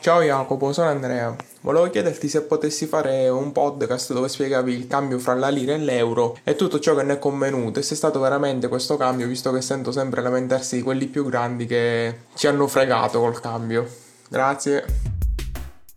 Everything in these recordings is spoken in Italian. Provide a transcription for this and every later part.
Ciao Jacopo, sono Andrea. Volevo chiederti se potessi fare un podcast dove spiegavi il cambio fra la lira e l'euro e tutto ciò che ne è convenuto e se è stato veramente questo cambio, visto che sento sempre lamentarsi di quelli più grandi che ci hanno fregato col cambio. Grazie.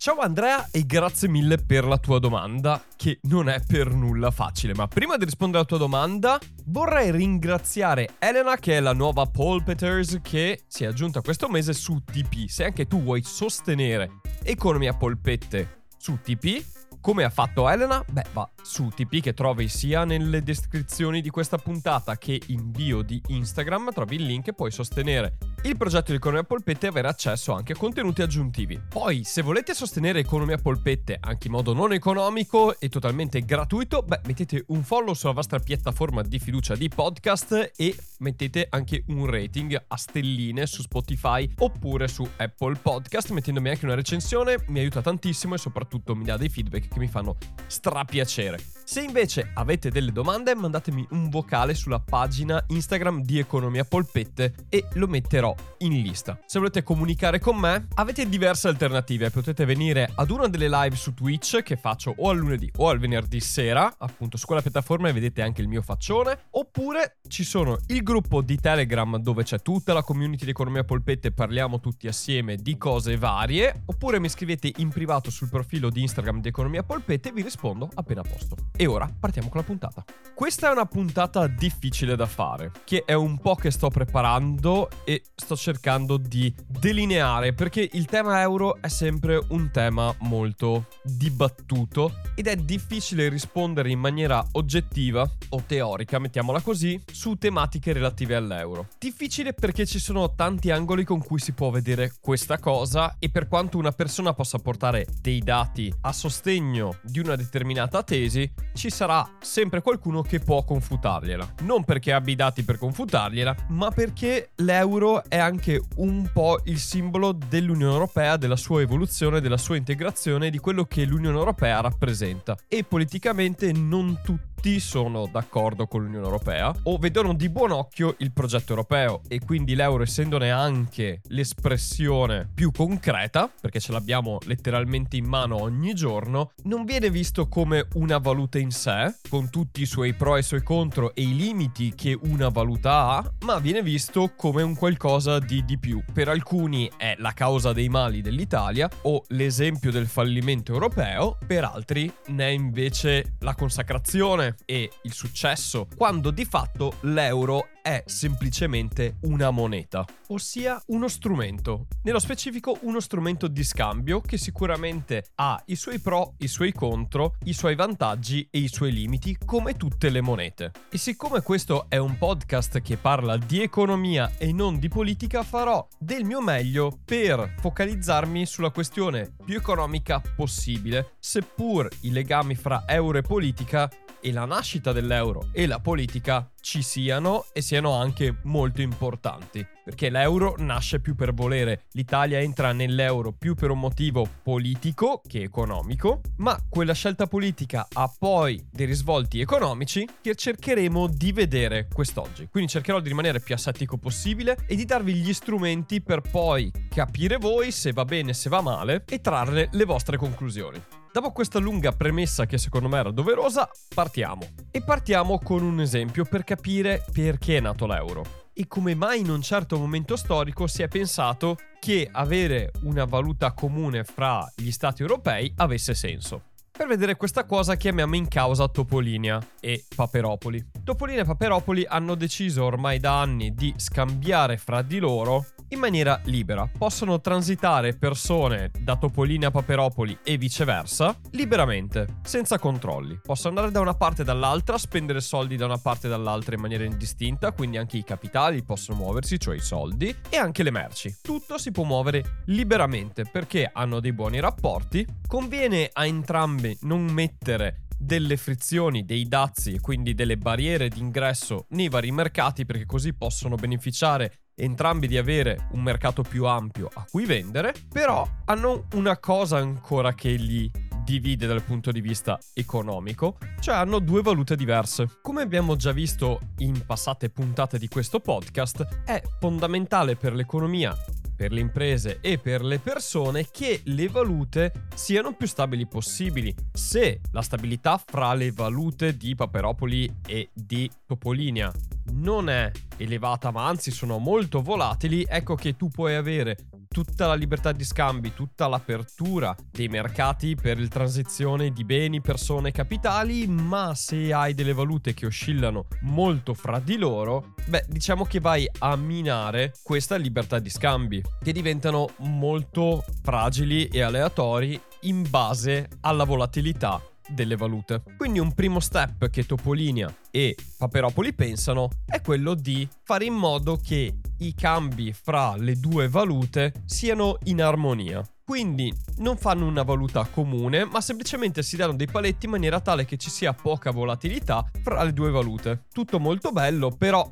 Ciao Andrea e grazie mille per la tua domanda, che non è per nulla facile, ma prima di rispondere alla tua domanda vorrei ringraziare Elena che è la nuova Polpeters che si è aggiunta questo mese su TP. Se anche tu vuoi sostenere Economia Polpette su TP, come ha fatto Elena? Beh, va su TP che trovi sia nelle descrizioni di questa puntata che in bio di Instagram, trovi il link e puoi sostenere il progetto di Economia Polpette avere accesso anche a contenuti aggiuntivi. Poi, se volete sostenere Economia Polpette anche in modo non economico e totalmente gratuito, beh, mettete un follow sulla vostra piattaforma di fiducia di podcast e mettete anche un rating a stelline su Spotify oppure su Apple Podcast, mettendomi anche una recensione, mi aiuta tantissimo e soprattutto mi dà dei feedback che mi fanno strapiacere. Se invece avete delle domande, mandatemi un vocale sulla pagina Instagram di Economia Polpette e lo metterò in lista. Se volete comunicare con me, avete diverse alternative. Potete venire ad una delle live su Twitch che faccio o al lunedì o al venerdì sera, appunto su quella piattaforma e vedete anche il mio faccione, oppure ci sono il gruppo di Telegram dove c'è tutta la community di Economia Polpette e parliamo tutti assieme di cose varie, oppure mi scrivete in privato sul profilo di Instagram di Economia Polpette e vi rispondo appena posto. E ora partiamo con la puntata. Questa è una puntata difficile da fare, che è un po' che sto preparando e sto cercando di delineare, perché il tema euro è sempre un tema molto dibattuto ed è difficile rispondere in maniera oggettiva o teorica, mettiamola così, su tematiche relative all'euro. Difficile perché ci sono tanti angoli con cui si può vedere questa cosa e per quanto una persona possa portare dei dati a sostegno di una determinata tesi, ci sarà sempre qualcuno che può confutargliela. Non perché abbia i dati per confutargliela, ma perché l'euro è anche un po' il simbolo dell'Unione Europea, della sua evoluzione, della sua integrazione, di quello che l'Unione Europea rappresenta. E politicamente non tutti sono d'accordo con l'Unione Europea o vedono di buon occhio il progetto europeo e quindi l'euro essendone anche l'espressione più concreta, perché ce l'abbiamo letteralmente in mano ogni giorno, non viene visto come una valuta in sé, con tutti i suoi pro e i suoi contro e i limiti che una valuta ha, ma viene visto come un qualcosa di di più. Per alcuni è la causa dei mali dell'Italia o l'esempio del fallimento europeo, per altri ne è invece la consacrazione e il successo, quando di fatto l'euro è semplicemente una moneta, ossia uno strumento. Nello specifico uno strumento di scambio che sicuramente ha i suoi pro, i suoi contro, i suoi vantaggi e i suoi limiti, come tutte le monete. E siccome questo è un podcast che parla di economia e non di politica, farò del mio meglio per focalizzarmi sulla questione più economica possibile, seppur i legami fra euro e politica e la nascita dell'euro e la politica ci siano e siano anche molto importanti. Perché l'euro nasce più per volere, l'Italia entra nell'euro più per un motivo politico che economico, ma quella scelta politica ha poi dei risvolti economici che cercheremo di vedere quest'oggi. Quindi cercherò di rimanere più assettico possibile e di darvi gli strumenti per poi capire voi se va bene, se va male e trarre le vostre conclusioni. Dopo questa lunga premessa che secondo me era doverosa, partiamo. E partiamo con un esempio per capire perché è nato l'euro e come mai in un certo momento storico si è pensato che avere una valuta comune fra gli stati europei avesse senso. Per vedere questa cosa chiamiamo in causa Topolinia e Paperopoli. Topolinia e Paperopoli hanno deciso ormai da anni di scambiare fra di loro in maniera libera. Possono transitare persone da Topolini a Paperopoli e viceversa liberamente, senza controlli. Possono andare da una parte e dall'altra, spendere soldi da una parte e dall'altra in maniera indistinta, quindi anche i capitali possono muoversi, cioè i soldi, e anche le merci. Tutto si può muovere liberamente perché hanno dei buoni rapporti. Conviene a entrambi non mettere delle frizioni, dei dazi e quindi delle barriere d'ingresso nei vari mercati perché così possono beneficiare entrambi di avere un mercato più ampio a cui vendere, però hanno una cosa ancora che li divide dal punto di vista economico, cioè hanno due valute diverse. Come abbiamo già visto in passate puntate di questo podcast, è fondamentale per l'economia per le imprese e per le persone che le valute siano più stabili possibili. Se la stabilità fra le valute di Paperopoli e di Topolinia non è elevata, ma anzi sono molto volatili, ecco che tu puoi avere tutta la libertà di scambi, tutta l'apertura dei mercati per il transizione di beni, persone e capitali, ma se hai delle valute che oscillano molto fra di loro, beh, diciamo che vai a minare questa libertà di scambi, che diventano molto fragili e aleatori in base alla volatilità delle valute. Quindi un primo step che Topolinia e Paperopoli pensano è quello di fare in modo che i cambi fra le due valute siano in armonia. Quindi non fanno una valuta comune, ma semplicemente si danno dei paletti in maniera tale che ci sia poca volatilità fra le due valute. Tutto molto bello, però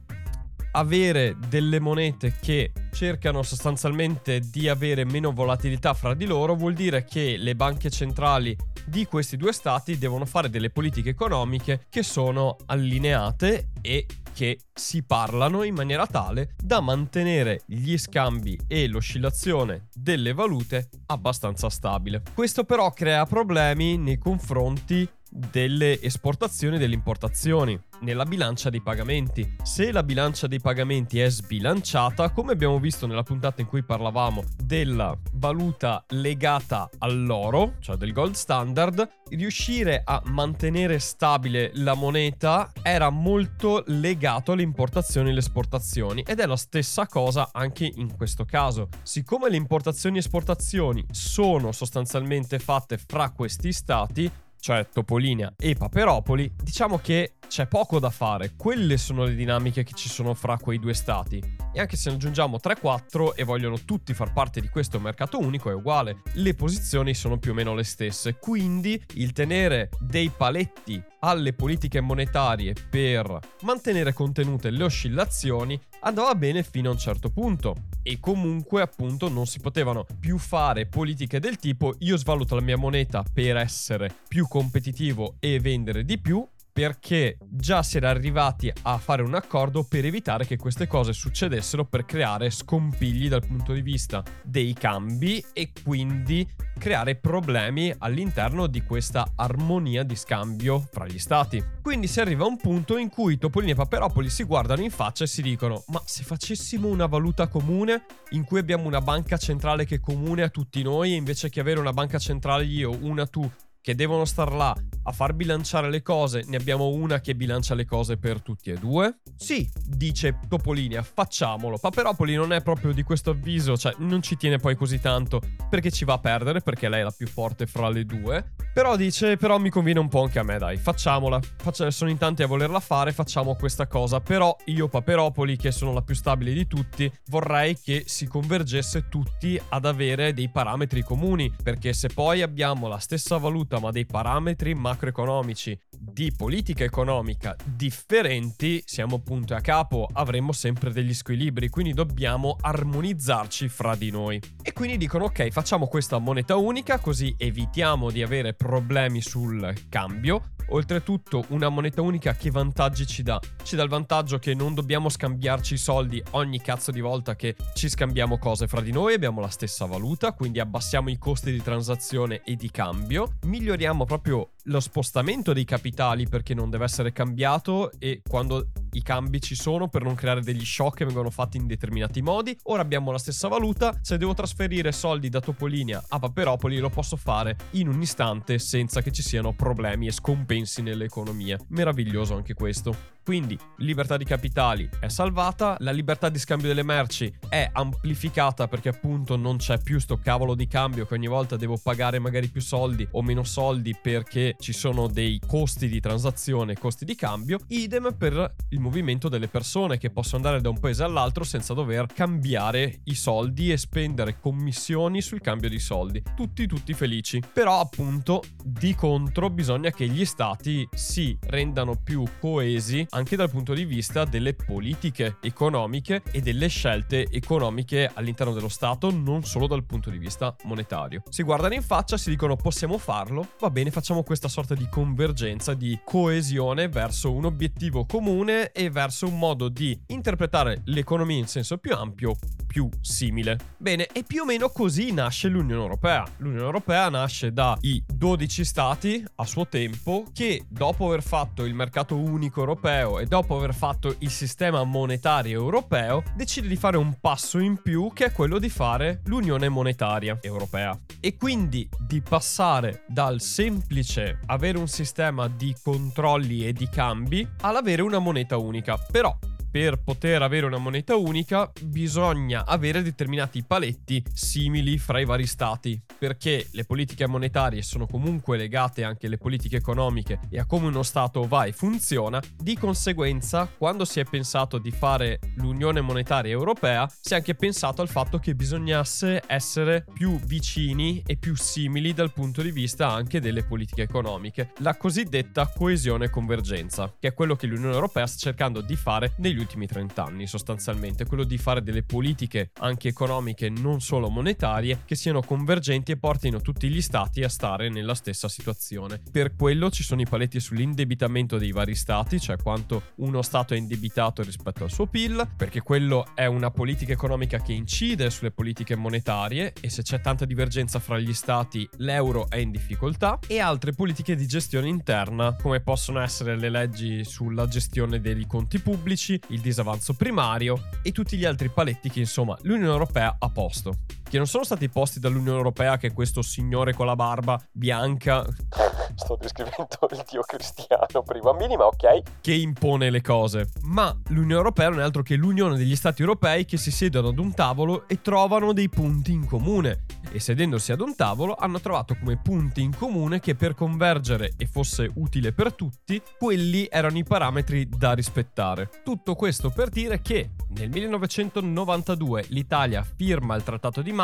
avere delle monete che cercano sostanzialmente di avere meno volatilità fra di loro vuol dire che le banche centrali di questi due stati devono fare delle politiche economiche che sono allineate e che si parlano in maniera tale da mantenere gli scambi e l'oscillazione delle valute abbastanza stabile. Questo però crea problemi nei confronti delle esportazioni e delle importazioni nella bilancia dei pagamenti. Se la bilancia dei pagamenti è sbilanciata, come abbiamo visto nella puntata in cui parlavamo della valuta legata all'oro, cioè del gold standard, riuscire a mantenere stabile la moneta era molto legato alle importazioni e alle esportazioni ed è la stessa cosa anche in questo caso. Siccome le importazioni e esportazioni sono sostanzialmente fatte fra questi stati, cioè Topolinia e Paperopoli, diciamo che c'è poco da fare. Quelle sono le dinamiche che ci sono fra quei due stati. E anche se ne aggiungiamo 3-4 e vogliono tutti far parte di questo mercato unico è uguale. Le posizioni sono più o meno le stesse. Quindi il tenere dei paletti alle politiche monetarie per mantenere contenute le oscillazioni andava bene fino a un certo punto e comunque appunto non si potevano più fare politiche del tipo io svaluto la mia moneta per essere più competitivo e vendere di più perché già si era arrivati a fare un accordo per evitare che queste cose succedessero per creare scompigli dal punto di vista dei cambi e quindi creare problemi all'interno di questa armonia di scambio fra gli stati. Quindi si arriva a un punto in cui Topolini e Paperopoli si guardano in faccia e si dicono ma se facessimo una valuta comune in cui abbiamo una banca centrale che è comune a tutti noi invece che avere una banca centrale io, una tu che devono star là a far bilanciare le cose, ne abbiamo una che bilancia le cose per tutti e due? Sì, dice Topolinia, facciamolo. Paperopoli non è proprio di questo avviso, cioè non ci tiene poi così tanto perché ci va a perdere, perché lei è la più forte fra le due. Però dice, però mi conviene un po' anche a me, dai, facciamola. Faccia, sono in tanti a volerla fare, facciamo questa cosa. Però io, Paperopoli, che sono la più stabile di tutti, vorrei che si convergesse tutti ad avere dei parametri comuni, perché se poi abbiamo la stessa valuta discuta, ma dei parametri macroeconomici di politica economica differenti, siamo punto a capo, avremo sempre degli squilibri, quindi dobbiamo armonizzarci fra di noi. E quindi dicono ok, facciamo questa moneta unica così evitiamo di avere problemi sul cambio, Oltretutto, una moneta unica che vantaggi ci dà? Ci dà il vantaggio che non dobbiamo scambiarci i soldi ogni cazzo di volta che ci scambiamo cose fra di noi, abbiamo la stessa valuta, quindi abbassiamo i costi di transazione e di cambio, miglioriamo proprio lo spostamento dei capitali perché non deve essere cambiato e quando i cambi ci sono per non creare degli shock che vengono fatti in determinati modi. Ora abbiamo la stessa valuta, se devo trasferire soldi da Topolinia a Paperopoli lo posso fare in un istante senza che ci siano problemi e scompensi nell'economia. Meraviglioso anche questo. Quindi libertà di capitali è salvata, la libertà di scambio delle merci è amplificata perché appunto non c'è più sto cavolo di cambio che ogni volta devo pagare magari più soldi o meno soldi perché ci sono dei costi di transazione, costi di cambio, idem per il movimento delle persone che possono andare da un paese all'altro senza dover cambiare i soldi e spendere commissioni sul cambio di soldi. Tutti tutti felici. Però appunto di contro bisogna che gli stati si rendano più coesi anche dal punto di vista delle politiche economiche e delle scelte economiche all'interno dello Stato, non solo dal punto di vista monetario. Si guardano in faccia, si dicono possiamo farlo, va bene, facciamo questa sorta di convergenza, di coesione verso un obiettivo comune e verso un modo di interpretare l'economia in senso più ampio più simile. Bene, e più o meno così nasce l'Unione Europea. L'Unione Europea nasce dai 12 stati a suo tempo che dopo aver fatto il mercato unico europeo e dopo aver fatto il sistema monetario europeo decide di fare un passo in più che è quello di fare l'Unione Monetaria Europea. E quindi di passare dal semplice avere un sistema di controlli e di cambi all'avere una moneta unica. Però per poter avere una moneta unica bisogna avere determinati paletti simili fra i vari stati, perché le politiche monetarie sono comunque legate anche alle politiche economiche e a come uno stato va e funziona. Di conseguenza, quando si è pensato di fare l'Unione Monetaria Europea, si è anche pensato al fatto che bisognasse essere più vicini e più simili dal punto di vista anche delle politiche economiche, la cosiddetta coesione e convergenza, che è quello che l'Unione Europea sta cercando di fare negli ultimi 30 anni sostanzialmente, quello di fare delle politiche anche economiche, non solo monetarie, che siano convergenti e portino tutti gli stati a stare nella stessa situazione. Per quello ci sono i paletti sull'indebitamento dei vari stati, cioè quanto uno stato è indebitato rispetto al suo PIL, perché quello è una politica economica che incide sulle politiche monetarie e se c'è tanta divergenza fra gli stati l'euro è in difficoltà e altre politiche di gestione interna come possono essere le leggi sulla gestione dei conti pubblici, il disavanzo primario e tutti gli altri paletti che insomma l'Unione Europea ha posto. Che non sono stati posti dall'Unione Europea che questo signore con la barba bianca sto descrivendo il dio cristiano per i bambini, ma ok. Che impone le cose. Ma l'Unione Europea non è altro che l'unione degli stati europei che si siedono ad un tavolo e trovano dei punti in comune. E sedendosi ad un tavolo hanno trovato come punti in comune che per convergere e fosse utile per tutti, quelli erano i parametri da rispettare. Tutto questo per dire che nel 1992 l'Italia firma il Trattato di Maastricht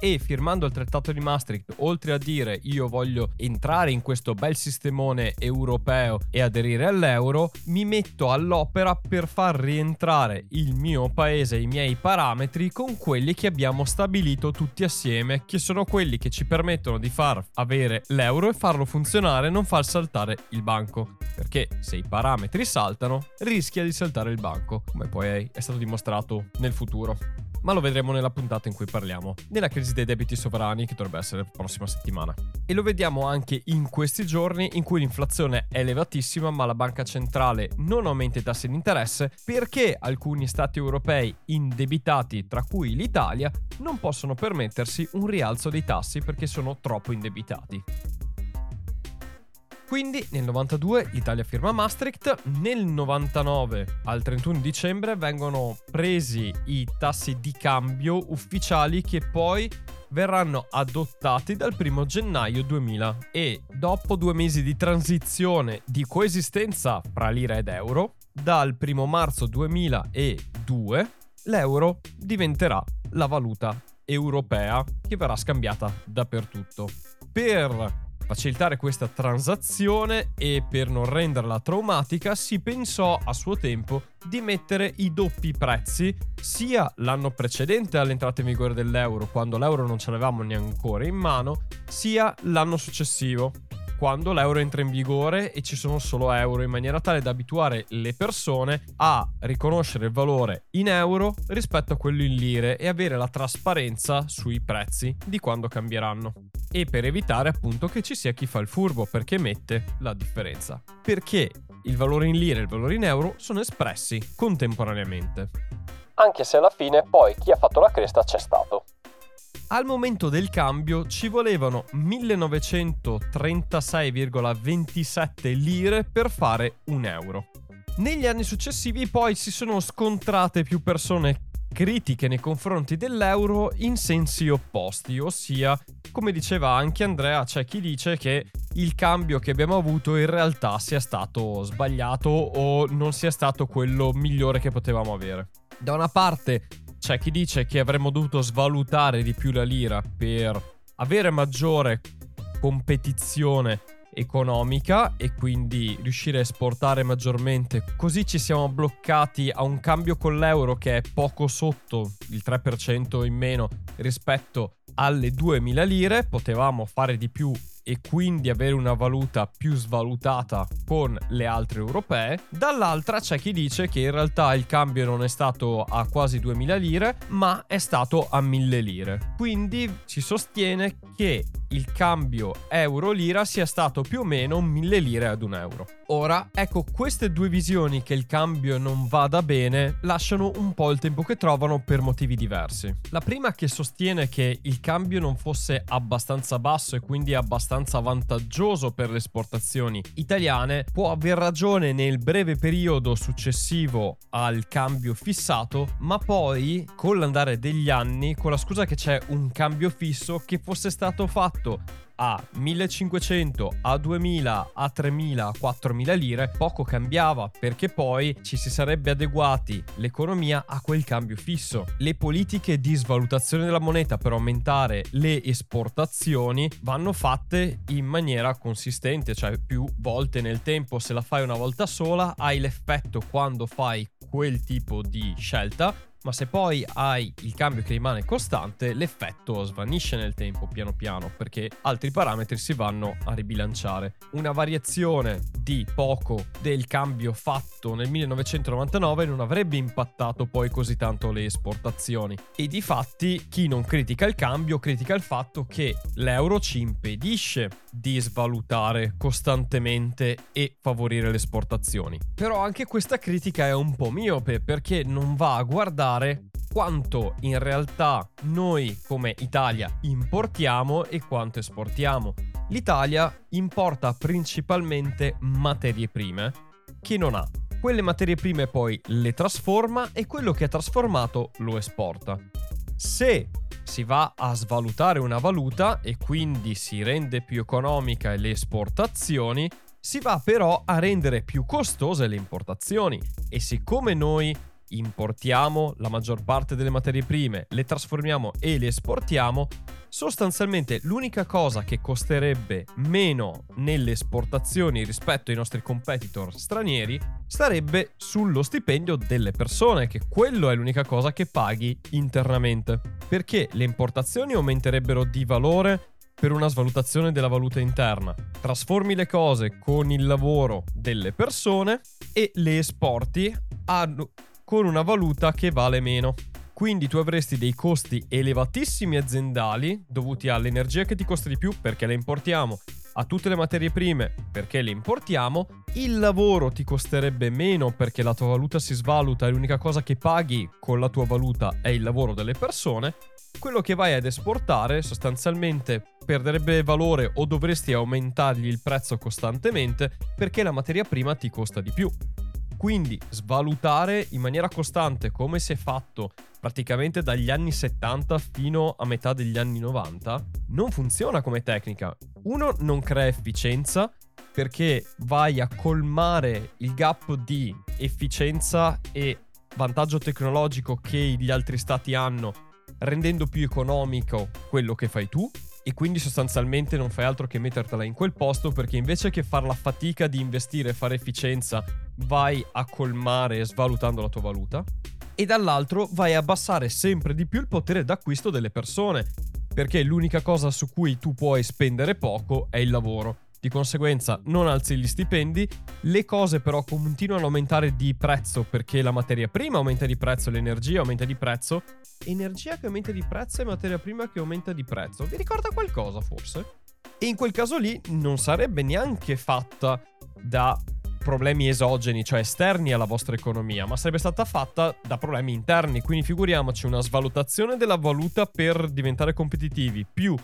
e firmando il Trattato di Maastricht, oltre a dire io voglio entrare in questo bel sistemone europeo e aderire all'euro, mi metto all'opera per far rientrare il mio paese e i miei parametri con quelli che abbiamo stabilito tutti assieme, che sono quelli che ci permettono di far avere l'euro e farlo funzionare non far saltare il banco. Perché se i parametri saltano, rischia di saltare il banco, come poi è stato dimostrato nel futuro ma lo vedremo nella puntata in cui parliamo della crisi dei debiti sovrani che dovrebbe essere la prossima settimana. E lo vediamo anche in questi giorni in cui l'inflazione è elevatissima ma la banca centrale non aumenta i tassi di interesse perché alcuni stati europei indebitati, tra cui l'Italia, non possono permettersi un rialzo dei tassi perché sono troppo indebitati. Quindi nel 92 l'Italia firma Maastricht, nel 99 al 31 dicembre vengono presi i tassi di cambio ufficiali che poi verranno adottati dal 1 gennaio 2000 e dopo due mesi di transizione di coesistenza fra lira ed euro, dal 1 marzo 2002 l'euro diventerà la valuta europea che verrà scambiata dappertutto. Per facilitare questa transazione e per non renderla traumatica si pensò a suo tempo di mettere i doppi prezzi sia l'anno precedente all'entrata in vigore dell'euro, quando l'euro non ce l'avevamo neanche in mano, sia l'anno successivo, quando l'euro entra in vigore e ci sono solo euro, in maniera tale da abituare le persone a riconoscere il valore in euro rispetto a quello in lire e avere la trasparenza sui prezzi di quando cambieranno. E per evitare appunto che ci sia chi fa il furbo perché mette la differenza. Perché il valore in lire e il valore in euro sono espressi contemporaneamente. Anche se alla fine poi chi ha fatto la cresta c'è stato. Al momento del cambio ci volevano 1936,27 lire per fare un euro. Negli anni successivi poi si sono scontrate più persone critiche nei confronti dell'euro in sensi opposti, ossia, come diceva anche Andrea, c'è chi dice che il cambio che abbiamo avuto in realtà sia stato sbagliato o non sia stato quello migliore che potevamo avere. Da una parte c'è chi dice che avremmo dovuto svalutare di più la lira per avere maggiore competizione economica e quindi riuscire a esportare maggiormente. Così ci siamo bloccati a un cambio con l'euro che è poco sotto il 3% in meno rispetto alle 2000 lire, potevamo fare di più e quindi avere una valuta più svalutata con le altre europee. Dall'altra c'è chi dice che in realtà il cambio non è stato a quasi 2000 lire, ma è stato a 1000 lire. Quindi si sostiene che il cambio euro-lira sia stato più o meno 1000 lire ad un euro. Ora, ecco, queste due visioni che il cambio non vada bene lasciano un po' il tempo che trovano per motivi diversi. La prima che sostiene che il cambio non fosse abbastanza basso e quindi abbastanza vantaggioso per le esportazioni italiane può aver ragione nel breve periodo successivo al cambio fissato, ma poi con l'andare degli anni, con la scusa che c'è un cambio fisso che fosse stato fatto a 1500, a 2000, a 3000, a 4000 lire, poco cambiava perché poi ci si sarebbe adeguati l'economia a quel cambio fisso. Le politiche di svalutazione della moneta per aumentare le esportazioni vanno fatte in maniera consistente, cioè più volte nel tempo. Se la fai una volta sola hai l'effetto quando fai quel tipo di scelta ma se poi hai il cambio che rimane costante, l'effetto svanisce nel tempo piano piano perché altri parametri si vanno a ribilanciare. Una variazione di poco del cambio fatto nel 1999 non avrebbe impattato poi così tanto le esportazioni e di fatti chi non critica il cambio critica il fatto che l'euro ci impedisce di svalutare costantemente e favorire le esportazioni. Però anche questa critica è un po' miope perché non va a guardare valutare quanto in realtà noi come Italia importiamo e quanto esportiamo. L'Italia importa principalmente materie prime che non ha. Quelle materie prime poi le trasforma e quello che è trasformato lo esporta. Se si va a svalutare una valuta e quindi si rende più economica le esportazioni, si va però a rendere più costose le importazioni e siccome noi importiamo la maggior parte delle materie prime, le trasformiamo e le esportiamo, sostanzialmente l'unica cosa che costerebbe meno nelle esportazioni rispetto ai nostri competitor stranieri sarebbe sullo stipendio delle persone, che quello è l'unica cosa che paghi internamente. Perché le importazioni aumenterebbero di valore per una svalutazione della valuta interna. Trasformi le cose con il lavoro delle persone e le esporti hanno con una valuta che vale meno. Quindi tu avresti dei costi elevatissimi aziendali dovuti all'energia che ti costa di più perché la importiamo, a tutte le materie prime perché le importiamo, il lavoro ti costerebbe meno perché la tua valuta si svaluta e l'unica cosa che paghi con la tua valuta è il lavoro delle persone, quello che vai ad esportare sostanzialmente perderebbe valore o dovresti aumentargli il prezzo costantemente perché la materia prima ti costa di più. Quindi svalutare in maniera costante come si è fatto praticamente dagli anni 70 fino a metà degli anni 90 non funziona come tecnica. Uno non crea efficienza perché vai a colmare il gap di efficienza e vantaggio tecnologico che gli altri stati hanno rendendo più economico quello che fai tu e quindi sostanzialmente non fai altro che mettertela in quel posto perché invece che far la fatica di investire e fare efficienza vai a colmare svalutando la tua valuta e dall'altro vai a abbassare sempre di più il potere d'acquisto delle persone perché l'unica cosa su cui tu puoi spendere poco è il lavoro di conseguenza non alzi gli stipendi, le cose però continuano a aumentare di prezzo perché la materia prima aumenta di prezzo, l'energia aumenta di prezzo, energia che aumenta di prezzo e materia prima che aumenta di prezzo. Vi ricorda qualcosa forse? E in quel caso lì non sarebbe neanche fatta da problemi esogeni, cioè esterni alla vostra economia, ma sarebbe stata fatta da problemi interni. Quindi figuriamoci una svalutazione della valuta per diventare competitivi, più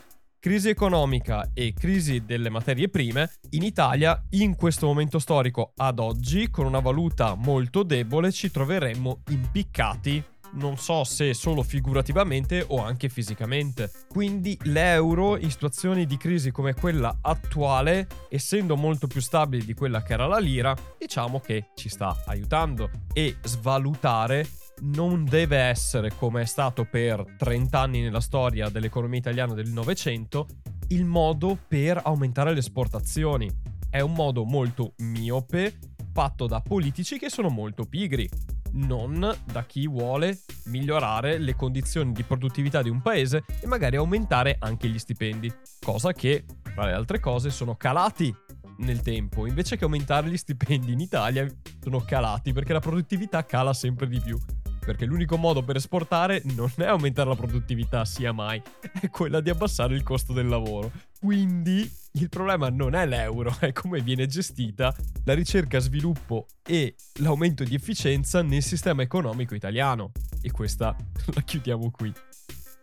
crisi economica e crisi delle materie prime, in Italia in questo momento storico ad oggi, con una valuta molto debole, ci troveremmo impiccati non so se solo figurativamente o anche fisicamente. Quindi l'euro in situazioni di crisi come quella attuale, essendo molto più stabile di quella che era la lira, diciamo che ci sta aiutando e svalutare non deve essere come è stato per 30 anni nella storia dell'economia italiana del Novecento il modo per aumentare le esportazioni è un modo molto miope fatto da politici che sono molto pigri, non da chi vuole migliorare le condizioni di produttività di un paese e magari aumentare anche gli stipendi, cosa che, tra le altre cose, sono calati nel tempo, invece che aumentare gli stipendi in Italia sono calati perché la produttività cala sempre di più. Perché l'unico modo per esportare non è aumentare la produttività, sia mai, è quella di abbassare il costo del lavoro. Quindi il problema non è l'euro, è come viene gestita la ricerca, sviluppo e l'aumento di efficienza nel sistema economico italiano. E questa la chiudiamo qui.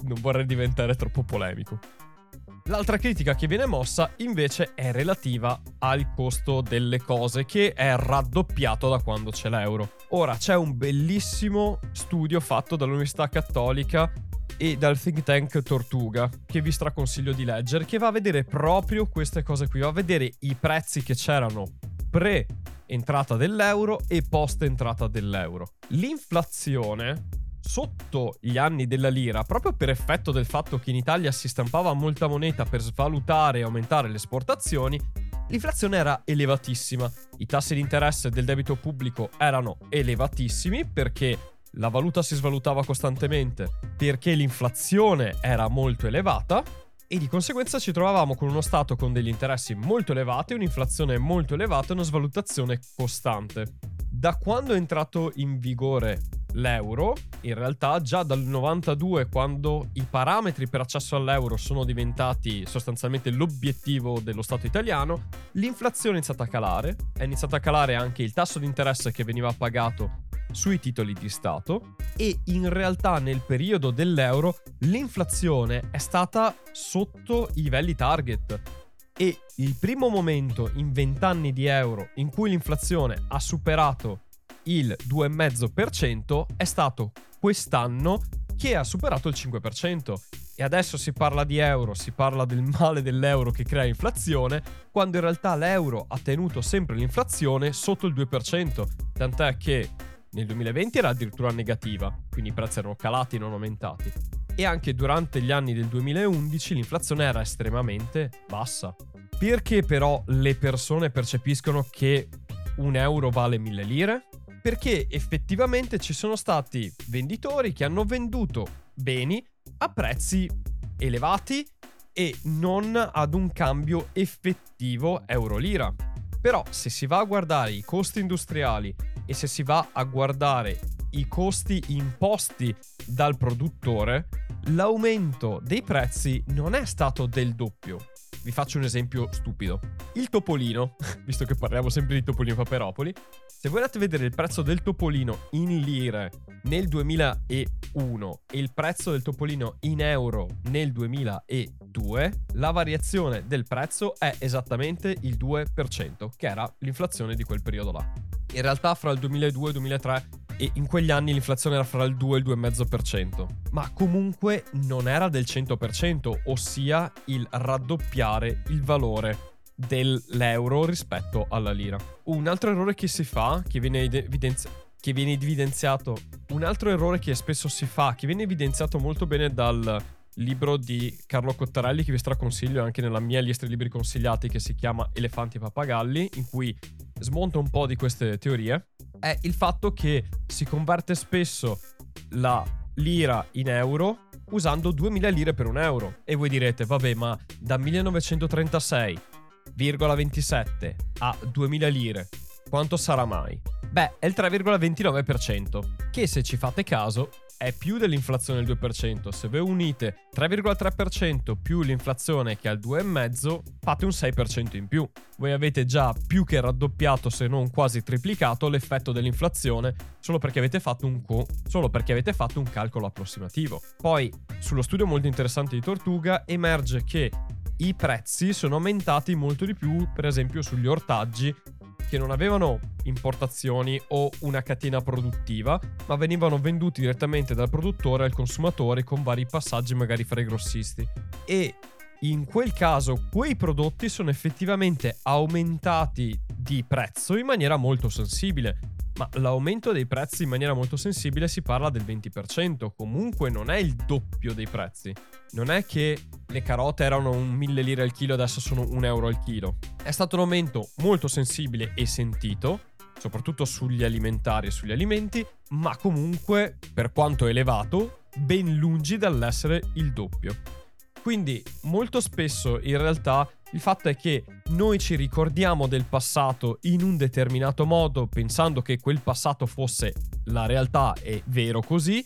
Non vorrei diventare troppo polemico. L'altra critica che viene mossa invece è relativa al costo delle cose che è raddoppiato da quando c'è l'euro. Ora c'è un bellissimo studio fatto dall'Università Cattolica e dal think tank Tortuga che vi straconsiglio di leggere che va a vedere proprio queste cose qui, va a vedere i prezzi che c'erano pre entrata dell'euro e post entrata dell'euro. L'inflazione sotto gli anni della lira, proprio per effetto del fatto che in Italia si stampava molta moneta per svalutare e aumentare le esportazioni, l'inflazione era elevatissima. I tassi di interesse del debito pubblico erano elevatissimi perché la valuta si svalutava costantemente, perché l'inflazione era molto elevata e di conseguenza ci trovavamo con uno Stato con degli interessi molto elevati, un'inflazione molto elevata e una svalutazione costante. Da quando è entrato in vigore l'euro, in realtà già dal 92 quando i parametri per accesso all'euro sono diventati sostanzialmente l'obiettivo dello Stato italiano, l'inflazione è iniziata a calare, è iniziato a calare anche il tasso di interesse che veniva pagato sui titoli di Stato e in realtà nel periodo dell'euro l'inflazione è stata sotto i livelli target. E il primo momento in 20 anni di euro in cui l'inflazione ha superato il 2,5% è stato quest'anno che ha superato il 5%. E adesso si parla di euro, si parla del male dell'euro che crea inflazione, quando in realtà l'euro ha tenuto sempre l'inflazione sotto il 2%, tant'è che nel 2020 era addirittura negativa, quindi i prezzi erano calati non aumentati. E anche durante gli anni del 2011 l'inflazione era estremamente bassa. Perché però le persone percepiscono che un euro vale mille lire? Perché effettivamente ci sono stati venditori che hanno venduto beni a prezzi elevati e non ad un cambio effettivo euro-lira. Però se si va a guardare i costi industriali e se si va a guardare i costi imposti dal produttore, l'aumento dei prezzi non è stato del doppio. Vi faccio un esempio stupido. Il topolino, visto che parliamo sempre di topolino paperopoli, se voi andate a vedere il prezzo del topolino in lire nel 2001 e il prezzo del topolino in euro nel 2002, la variazione del prezzo è esattamente il 2%, che era l'inflazione di quel periodo là. In realtà fra il 2002 e il 2003 e in quegli anni l'inflazione era fra il 2 e il 2,5%, ma comunque non era del 100%, ossia il raddoppiare il valore dell'euro rispetto alla lira. Un altro errore che si fa, che viene, evidenzi- che viene evidenziato, un altro errore che spesso si fa, che viene evidenziato molto bene dal libro di Carlo Cottarelli che vi straconsiglio anche nella mia lista di libri consigliati che si chiama Elefanti e Pappagalli, in cui smonta un po' di queste teorie, è il fatto che si converte spesso la lira in euro usando 2000 lire per un euro. E voi direte, vabbè, ma da 1936 3,27 a 2000 lire, quanto sarà mai? Beh, è il 3,29%, che se ci fate caso è più dell'inflazione del 2%. Se voi unite 3,3% più l'inflazione che è al 2,5%, fate un 6% in più. Voi avete già più che raddoppiato, se non quasi triplicato, l'effetto dell'inflazione solo perché avete fatto un, co- solo perché avete fatto un calcolo approssimativo. Poi, sullo studio molto interessante di Tortuga, emerge che i prezzi sono aumentati molto di più, per esempio sugli ortaggi che non avevano importazioni o una catena produttiva, ma venivano venduti direttamente dal produttore al consumatore con vari passaggi magari fra i grossisti. E in quel caso quei prodotti sono effettivamente aumentati di prezzo in maniera molto sensibile, ma l'aumento dei prezzi in maniera molto sensibile si parla del 20%, comunque non è il doppio dei prezzi. Non è che le carote erano un 1000 lire al chilo, adesso sono un euro al chilo. È stato un aumento molto sensibile e sentito, soprattutto sugli alimentari e sugli alimenti, ma comunque, per quanto elevato, ben lungi dall'essere il doppio. Quindi molto spesso in realtà il fatto è che noi ci ricordiamo del passato in un determinato modo pensando che quel passato fosse la realtà e vero così,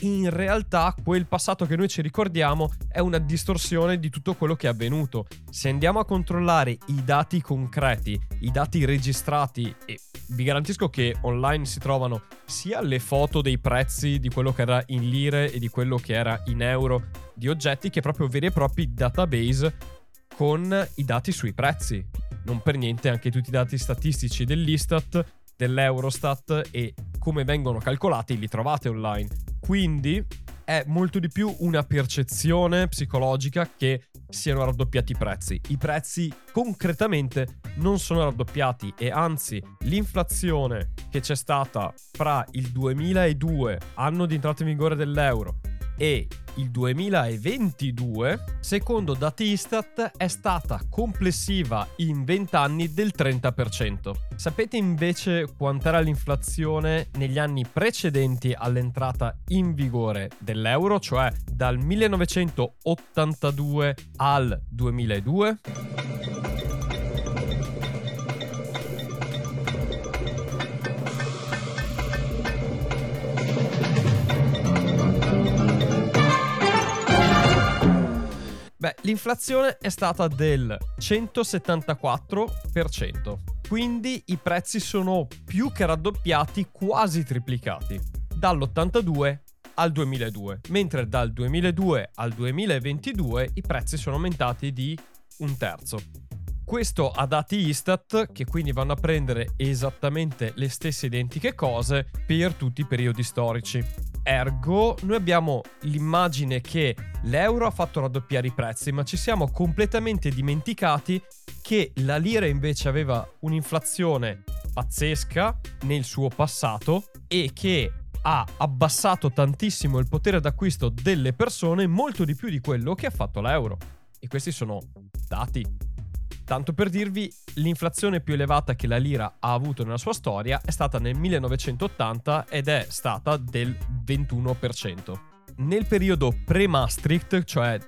in realtà quel passato che noi ci ricordiamo è una distorsione di tutto quello che è avvenuto. Se andiamo a controllare i dati concreti, i dati registrati, e vi garantisco che online si trovano sia le foto dei prezzi di quello che era in lire e di quello che era in euro di oggetti, che proprio veri e propri database con i dati sui prezzi. Non per niente anche tutti i dati statistici dell'Istat, dell'Eurostat e come vengono calcolati li trovate online. Quindi è molto di più una percezione psicologica che siano raddoppiati i prezzi. I prezzi concretamente non sono raddoppiati e anzi l'inflazione che c'è stata fra il 2002, anno di entrata in vigore dell'euro, e il 2022, secondo dati Istat, è stata complessiva in 20 anni del 30%. Sapete invece quant'era l'inflazione negli anni precedenti all'entrata in vigore dell'euro, cioè dal 1982 al 2002? Beh, l'inflazione è stata del 174%, quindi i prezzi sono più che raddoppiati, quasi triplicati, dall'82 al 2002, mentre dal 2002 al 2022 i prezzi sono aumentati di un terzo. Questo a dati Istat, che quindi vanno a prendere esattamente le stesse identiche cose per tutti i periodi storici. Ergo, noi abbiamo l'immagine che l'euro ha fatto raddoppiare i prezzi, ma ci siamo completamente dimenticati che la lira invece aveva un'inflazione pazzesca nel suo passato e che ha abbassato tantissimo il potere d'acquisto delle persone, molto di più di quello che ha fatto l'euro. E questi sono dati. Tanto per dirvi, l'inflazione più elevata che la lira ha avuto nella sua storia è stata nel 1980 ed è stata del 21%. Nel periodo pre-Maastricht, cioè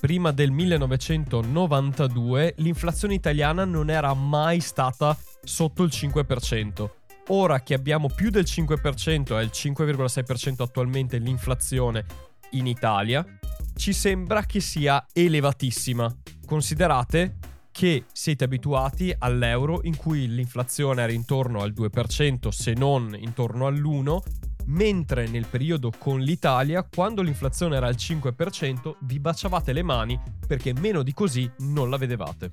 prima del 1992, l'inflazione italiana non era mai stata sotto il 5%. Ora che abbiamo più del 5%, è il 5,6% attualmente l'inflazione in Italia, ci sembra che sia elevatissima. Considerate che siete abituati all'euro in cui l'inflazione era intorno al 2%, se non intorno all'1%, mentre nel periodo con l'Italia, quando l'inflazione era al 5%, vi baciavate le mani perché meno di così non la vedevate.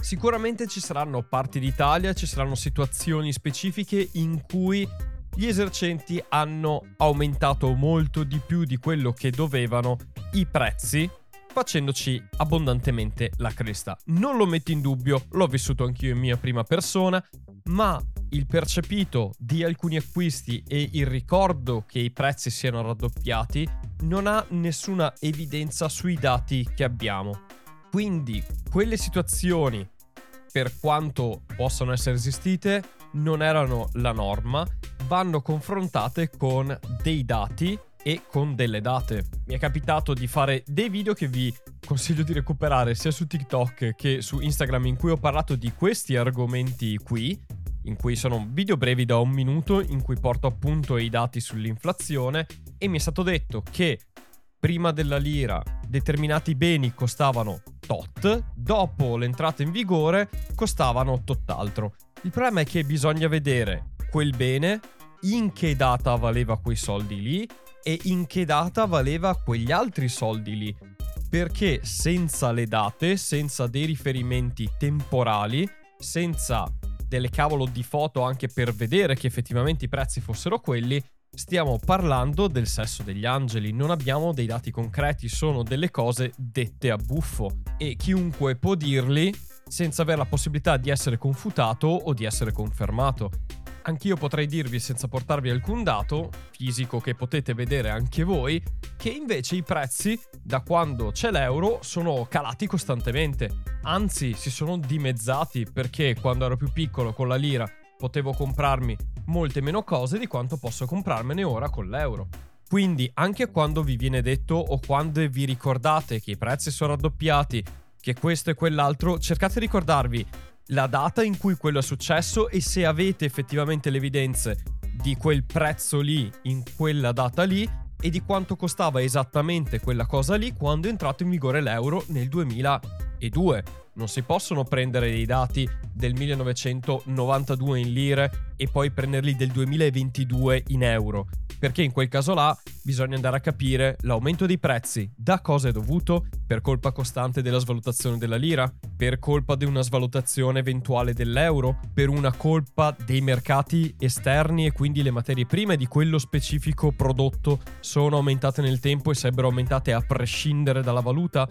Sicuramente ci saranno parti d'Italia, ci saranno situazioni specifiche in cui gli esercenti hanno aumentato molto di più di quello che dovevano i prezzi facendoci abbondantemente la cresta. Non lo metto in dubbio, l'ho vissuto anch'io in mia prima persona, ma il percepito di alcuni acquisti e il ricordo che i prezzi siano raddoppiati non ha nessuna evidenza sui dati che abbiamo. Quindi quelle situazioni, per quanto possano essere esistite, non erano la norma, vanno confrontate con dei dati e con delle date. Mi è capitato di fare dei video che vi consiglio di recuperare sia su TikTok che su Instagram in cui ho parlato di questi argomenti qui, in cui sono video brevi da un minuto in cui porto appunto i dati sull'inflazione e mi è stato detto che prima della lira determinati beni costavano tot, dopo l'entrata in vigore costavano tutt'altro. Il problema è che bisogna vedere quel bene, in che data valeva quei soldi lì e in che data valeva quegli altri soldi lì. Perché senza le date, senza dei riferimenti temporali, senza delle cavolo di foto anche per vedere che effettivamente i prezzi fossero quelli, stiamo parlando del sesso degli angeli, non abbiamo dei dati concreti, sono delle cose dette a buffo. E chiunque può dirli senza avere la possibilità di essere confutato o di essere confermato Anch'io potrei dirvi senza portarvi alcun dato fisico che potete vedere anche voi, che invece i prezzi da quando c'è l'euro sono calati costantemente. Anzi, si sono dimezzati perché quando ero più piccolo con la lira potevo comprarmi molte meno cose di quanto posso comprarmene ora con l'euro. Quindi anche quando vi viene detto o quando vi ricordate che i prezzi sono raddoppiati, che questo e quell'altro, cercate di ricordarvi la data in cui quello è successo e se avete effettivamente le evidenze di quel prezzo lì in quella data lì e di quanto costava esattamente quella cosa lì quando è entrato in vigore l'euro nel 2002. Non si possono prendere dei dati del 1992 in lire e poi prenderli del 2022 in euro, perché in quel caso là bisogna andare a capire l'aumento dei prezzi. Da cosa è dovuto, per colpa costante della svalutazione della lira, per colpa di una svalutazione eventuale dell'euro, per una colpa dei mercati esterni e quindi le materie prime di quello specifico prodotto sono aumentate nel tempo e sarebbero aumentate a prescindere dalla valuta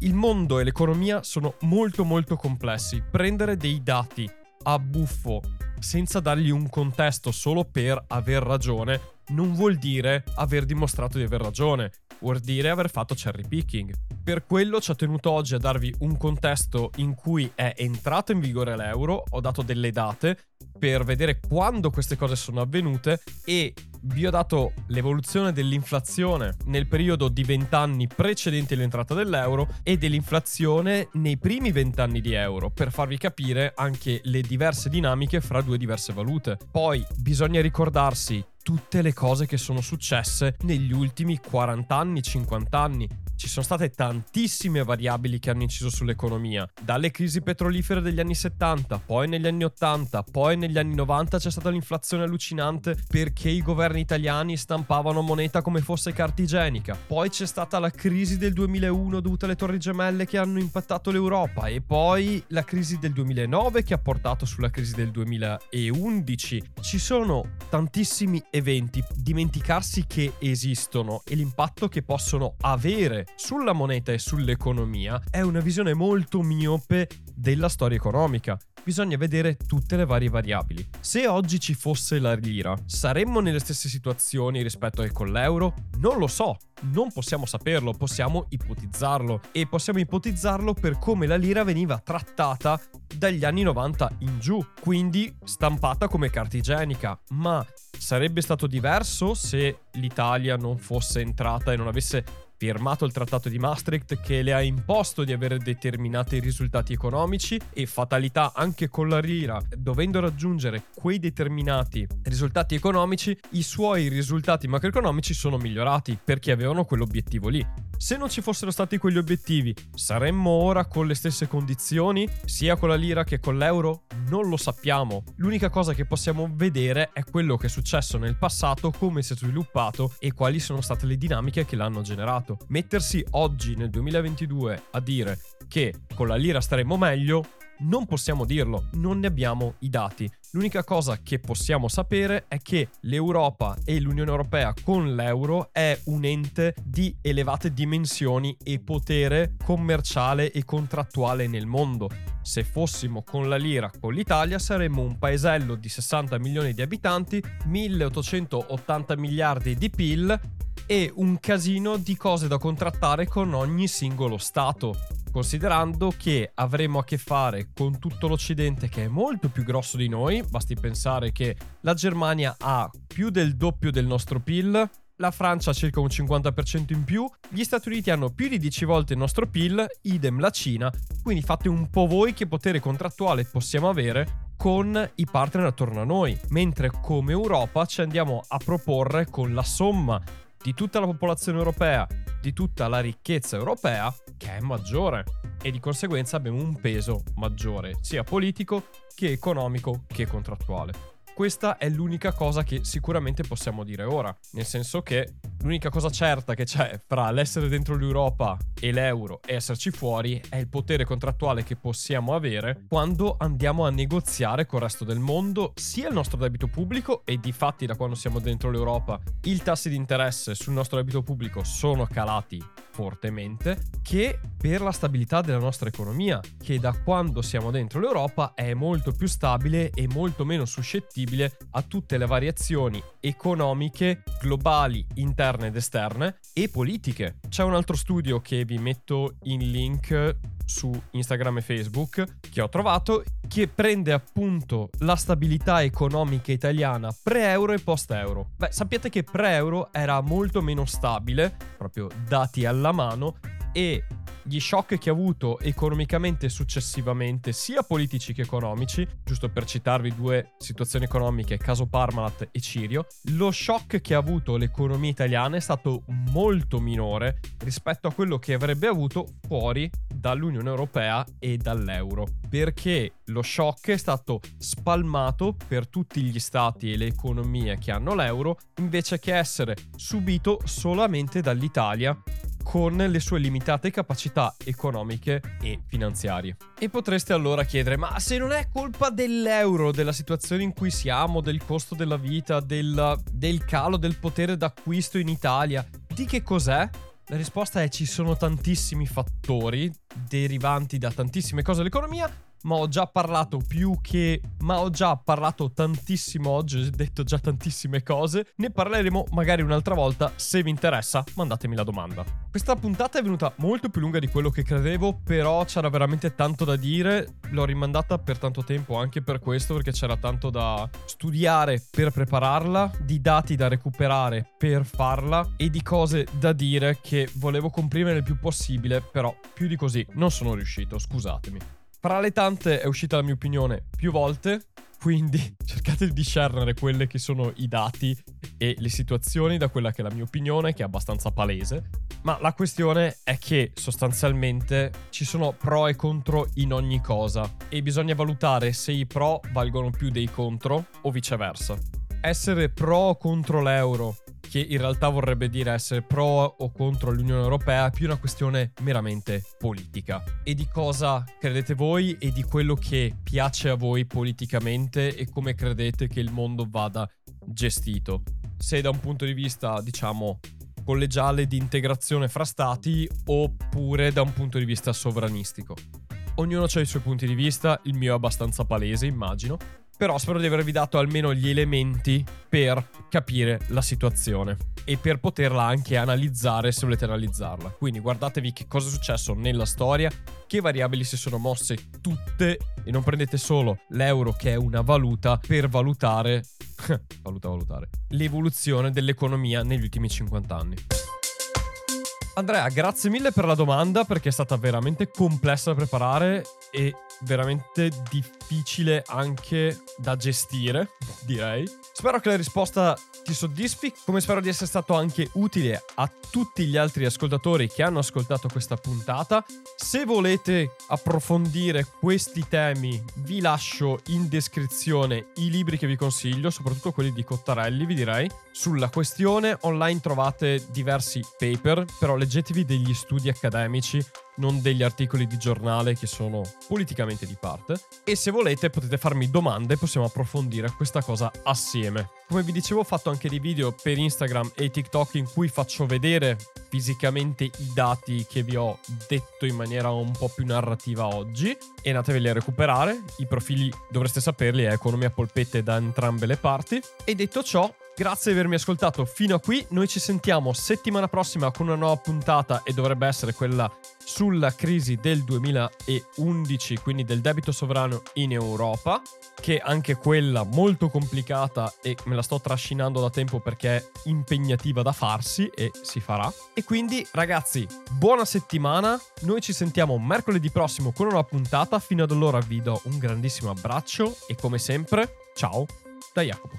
il mondo e l'economia sono molto molto complessi. Prendere dei dati a buffo senza dargli un contesto solo per aver ragione non vuol dire aver dimostrato di aver ragione, vuol dire aver fatto cherry picking. Per quello ci ho tenuto oggi a darvi un contesto in cui è entrato in vigore l'euro, ho dato delle date per vedere quando queste cose sono avvenute e vi ho dato l'evoluzione dell'inflazione nel periodo di 20 anni precedenti all'entrata dell'euro e dell'inflazione nei primi 20 anni di euro per farvi capire anche le diverse dinamiche fra due diverse valute. Poi bisogna ricordarsi tutte le cose che sono successe negli ultimi 40 anni, 50 anni ci sono state tantissime variabili che hanno inciso sull'economia, dalle crisi petrolifere degli anni 70, poi negli anni 80, poi negli anni 90 c'è stata l'inflazione allucinante perché i governi italiani stampavano moneta come fosse carta igienica, poi c'è stata la crisi del 2001 dovuta alle torri gemelle che hanno impattato l'Europa e poi la crisi del 2009 che ha portato sulla crisi del 2011. Ci sono tantissimi eventi, dimenticarsi che esistono e l'impatto che possono avere sulla moneta e sull'economia è una visione molto miope della storia economica. Bisogna vedere tutte le varie variabili. Se oggi ci fosse la lira, saremmo nelle stesse situazioni rispetto che con l'euro? Non lo so, non possiamo saperlo, possiamo ipotizzarlo e possiamo ipotizzarlo per come la lira veniva trattata dagli anni 90 in giù, quindi stampata come carta igienica, ma sarebbe stato diverso se l'Italia non fosse entrata e non avesse firmato il trattato di Maastricht che le ha imposto di avere determinati risultati economici e fatalità anche con la lira, dovendo raggiungere quei determinati risultati economici, i suoi risultati macroeconomici sono migliorati perché avevano quell'obiettivo lì. Se non ci fossero stati quegli obiettivi, saremmo ora con le stesse condizioni, sia con la lira che con l'euro? Non lo sappiamo. L'unica cosa che possiamo vedere è quello che è successo nel passato, come si è sviluppato e quali sono state le dinamiche che l'hanno generato. Mettersi oggi, nel 2022, a dire che con la lira staremo meglio, non possiamo dirlo, non ne abbiamo i dati. L'unica cosa che possiamo sapere è che l'Europa e l'Unione Europea con l'euro è un ente di elevate dimensioni e potere commerciale e contrattuale nel mondo. Se fossimo con la lira con l'Italia saremmo un paesello di 60 milioni di abitanti, 1880 miliardi di PIL e un casino di cose da contrattare con ogni singolo Stato considerando che avremo a che fare con tutto l'Occidente che è molto più grosso di noi, basti pensare che la Germania ha più del doppio del nostro PIL, la Francia ha circa un 50% in più, gli Stati Uniti hanno più di 10 volte il nostro PIL, idem la Cina, quindi fate un po' voi che potere contrattuale possiamo avere con i partner attorno a noi, mentre come Europa ci andiamo a proporre con la somma di tutta la popolazione europea, di tutta la ricchezza europea, che è maggiore e di conseguenza abbiamo un peso maggiore, sia politico che economico che contrattuale. Questa è l'unica cosa che sicuramente possiamo dire ora, nel senso che L'unica cosa certa che c'è fra l'essere dentro l'Europa e l'euro e esserci fuori è il potere contrattuale che possiamo avere quando andiamo a negoziare col resto del mondo sia il nostro debito pubblico e di fatti da quando siamo dentro l'Europa i tassi di interesse sul nostro debito pubblico sono calati fortemente che per la stabilità della nostra economia, che da quando siamo dentro l'Europa è molto più stabile e molto meno suscettibile a tutte le variazioni economiche globali, interne ed esterne e politiche. C'è un altro studio che vi metto in link su Instagram e Facebook che ho trovato che prende appunto la stabilità economica italiana pre-euro e post-euro. Beh, sappiate che pre-euro era molto meno stabile, proprio dati alla mano, e gli shock che ha avuto economicamente successivamente, sia politici che economici, giusto per citarvi due situazioni economiche, caso Parmalat e Cirio, lo shock che ha avuto l'economia italiana è stato molto minore rispetto a quello che avrebbe avuto fuori dall'Unione Europea e dall'euro, perché lo shock è stato spalmato per tutti gli stati e le economie che hanno l'euro, invece che essere subito solamente dall'Italia con le sue limitate capacità economiche e finanziarie. E potreste allora chiedere, ma se non è colpa dell'euro, della situazione in cui siamo, del costo della vita, del, del calo del potere d'acquisto in Italia, di che cos'è? La risposta è ci sono tantissimi fattori derivanti da tantissime cose dell'economia ma ho già parlato più che... ma ho già parlato tantissimo oggi, ho detto già tantissime cose. Ne parleremo magari un'altra volta, se vi interessa mandatemi la domanda. Questa puntata è venuta molto più lunga di quello che credevo, però c'era veramente tanto da dire. L'ho rimandata per tanto tempo anche per questo, perché c'era tanto da studiare per prepararla, di dati da recuperare per farla e di cose da dire che volevo comprimere il più possibile, però più di così non sono riuscito, scusatemi. Fra le tante è uscita la mia opinione più volte, quindi cercate di discernere quelle che sono i dati e le situazioni da quella che è la mia opinione, che è abbastanza palese. Ma la questione è che sostanzialmente ci sono pro e contro in ogni cosa e bisogna valutare se i pro valgono più dei contro o viceversa. Essere pro o contro l'euro che in realtà vorrebbe dire essere pro o contro l'Unione Europea, è più una questione meramente politica. E di cosa credete voi e di quello che piace a voi politicamente e come credete che il mondo vada gestito. Se da un punto di vista, diciamo, collegiale di integrazione fra stati oppure da un punto di vista sovranistico. Ognuno ha i suoi punti di vista, il mio è abbastanza palese, immagino, però spero di avervi dato almeno gli elementi per capire la situazione e per poterla anche analizzare se volete analizzarla. Quindi guardatevi che cosa è successo nella storia, che variabili si sono mosse tutte e non prendete solo l'euro che è una valuta per valutare valuta valutare l'evoluzione dell'economia negli ultimi 50 anni. Andrea, grazie mille per la domanda perché è stata veramente complessa da preparare e veramente difficile anche da gestire, direi. Spero che la risposta ti soddisfi, come spero di essere stato anche utile a tutti gli altri ascoltatori che hanno ascoltato questa puntata. Se volete approfondire questi temi, vi lascio in descrizione i libri che vi consiglio, soprattutto quelli di Cottarelli, vi direi. Sulla questione online trovate diversi paper, però leggetevi degli studi accademici non degli articoli di giornale che sono politicamente di parte. E se volete potete farmi domande e possiamo approfondire questa cosa assieme. Come vi dicevo ho fatto anche dei video per Instagram e TikTok in cui faccio vedere fisicamente i dati che vi ho detto in maniera un po' più narrativa oggi e andateveli a recuperare. I profili dovreste saperli, è Economia Polpette da entrambe le parti. E detto ciò, Grazie di avermi ascoltato fino a qui. Noi ci sentiamo settimana prossima con una nuova puntata e dovrebbe essere quella sulla crisi del 2011, quindi del debito sovrano in Europa, che anche quella molto complicata e me la sto trascinando da tempo perché è impegnativa da farsi e si farà. E quindi ragazzi, buona settimana. Noi ci sentiamo mercoledì prossimo con una puntata. Fino ad allora vi do un grandissimo abbraccio e come sempre, ciao da Jacopo.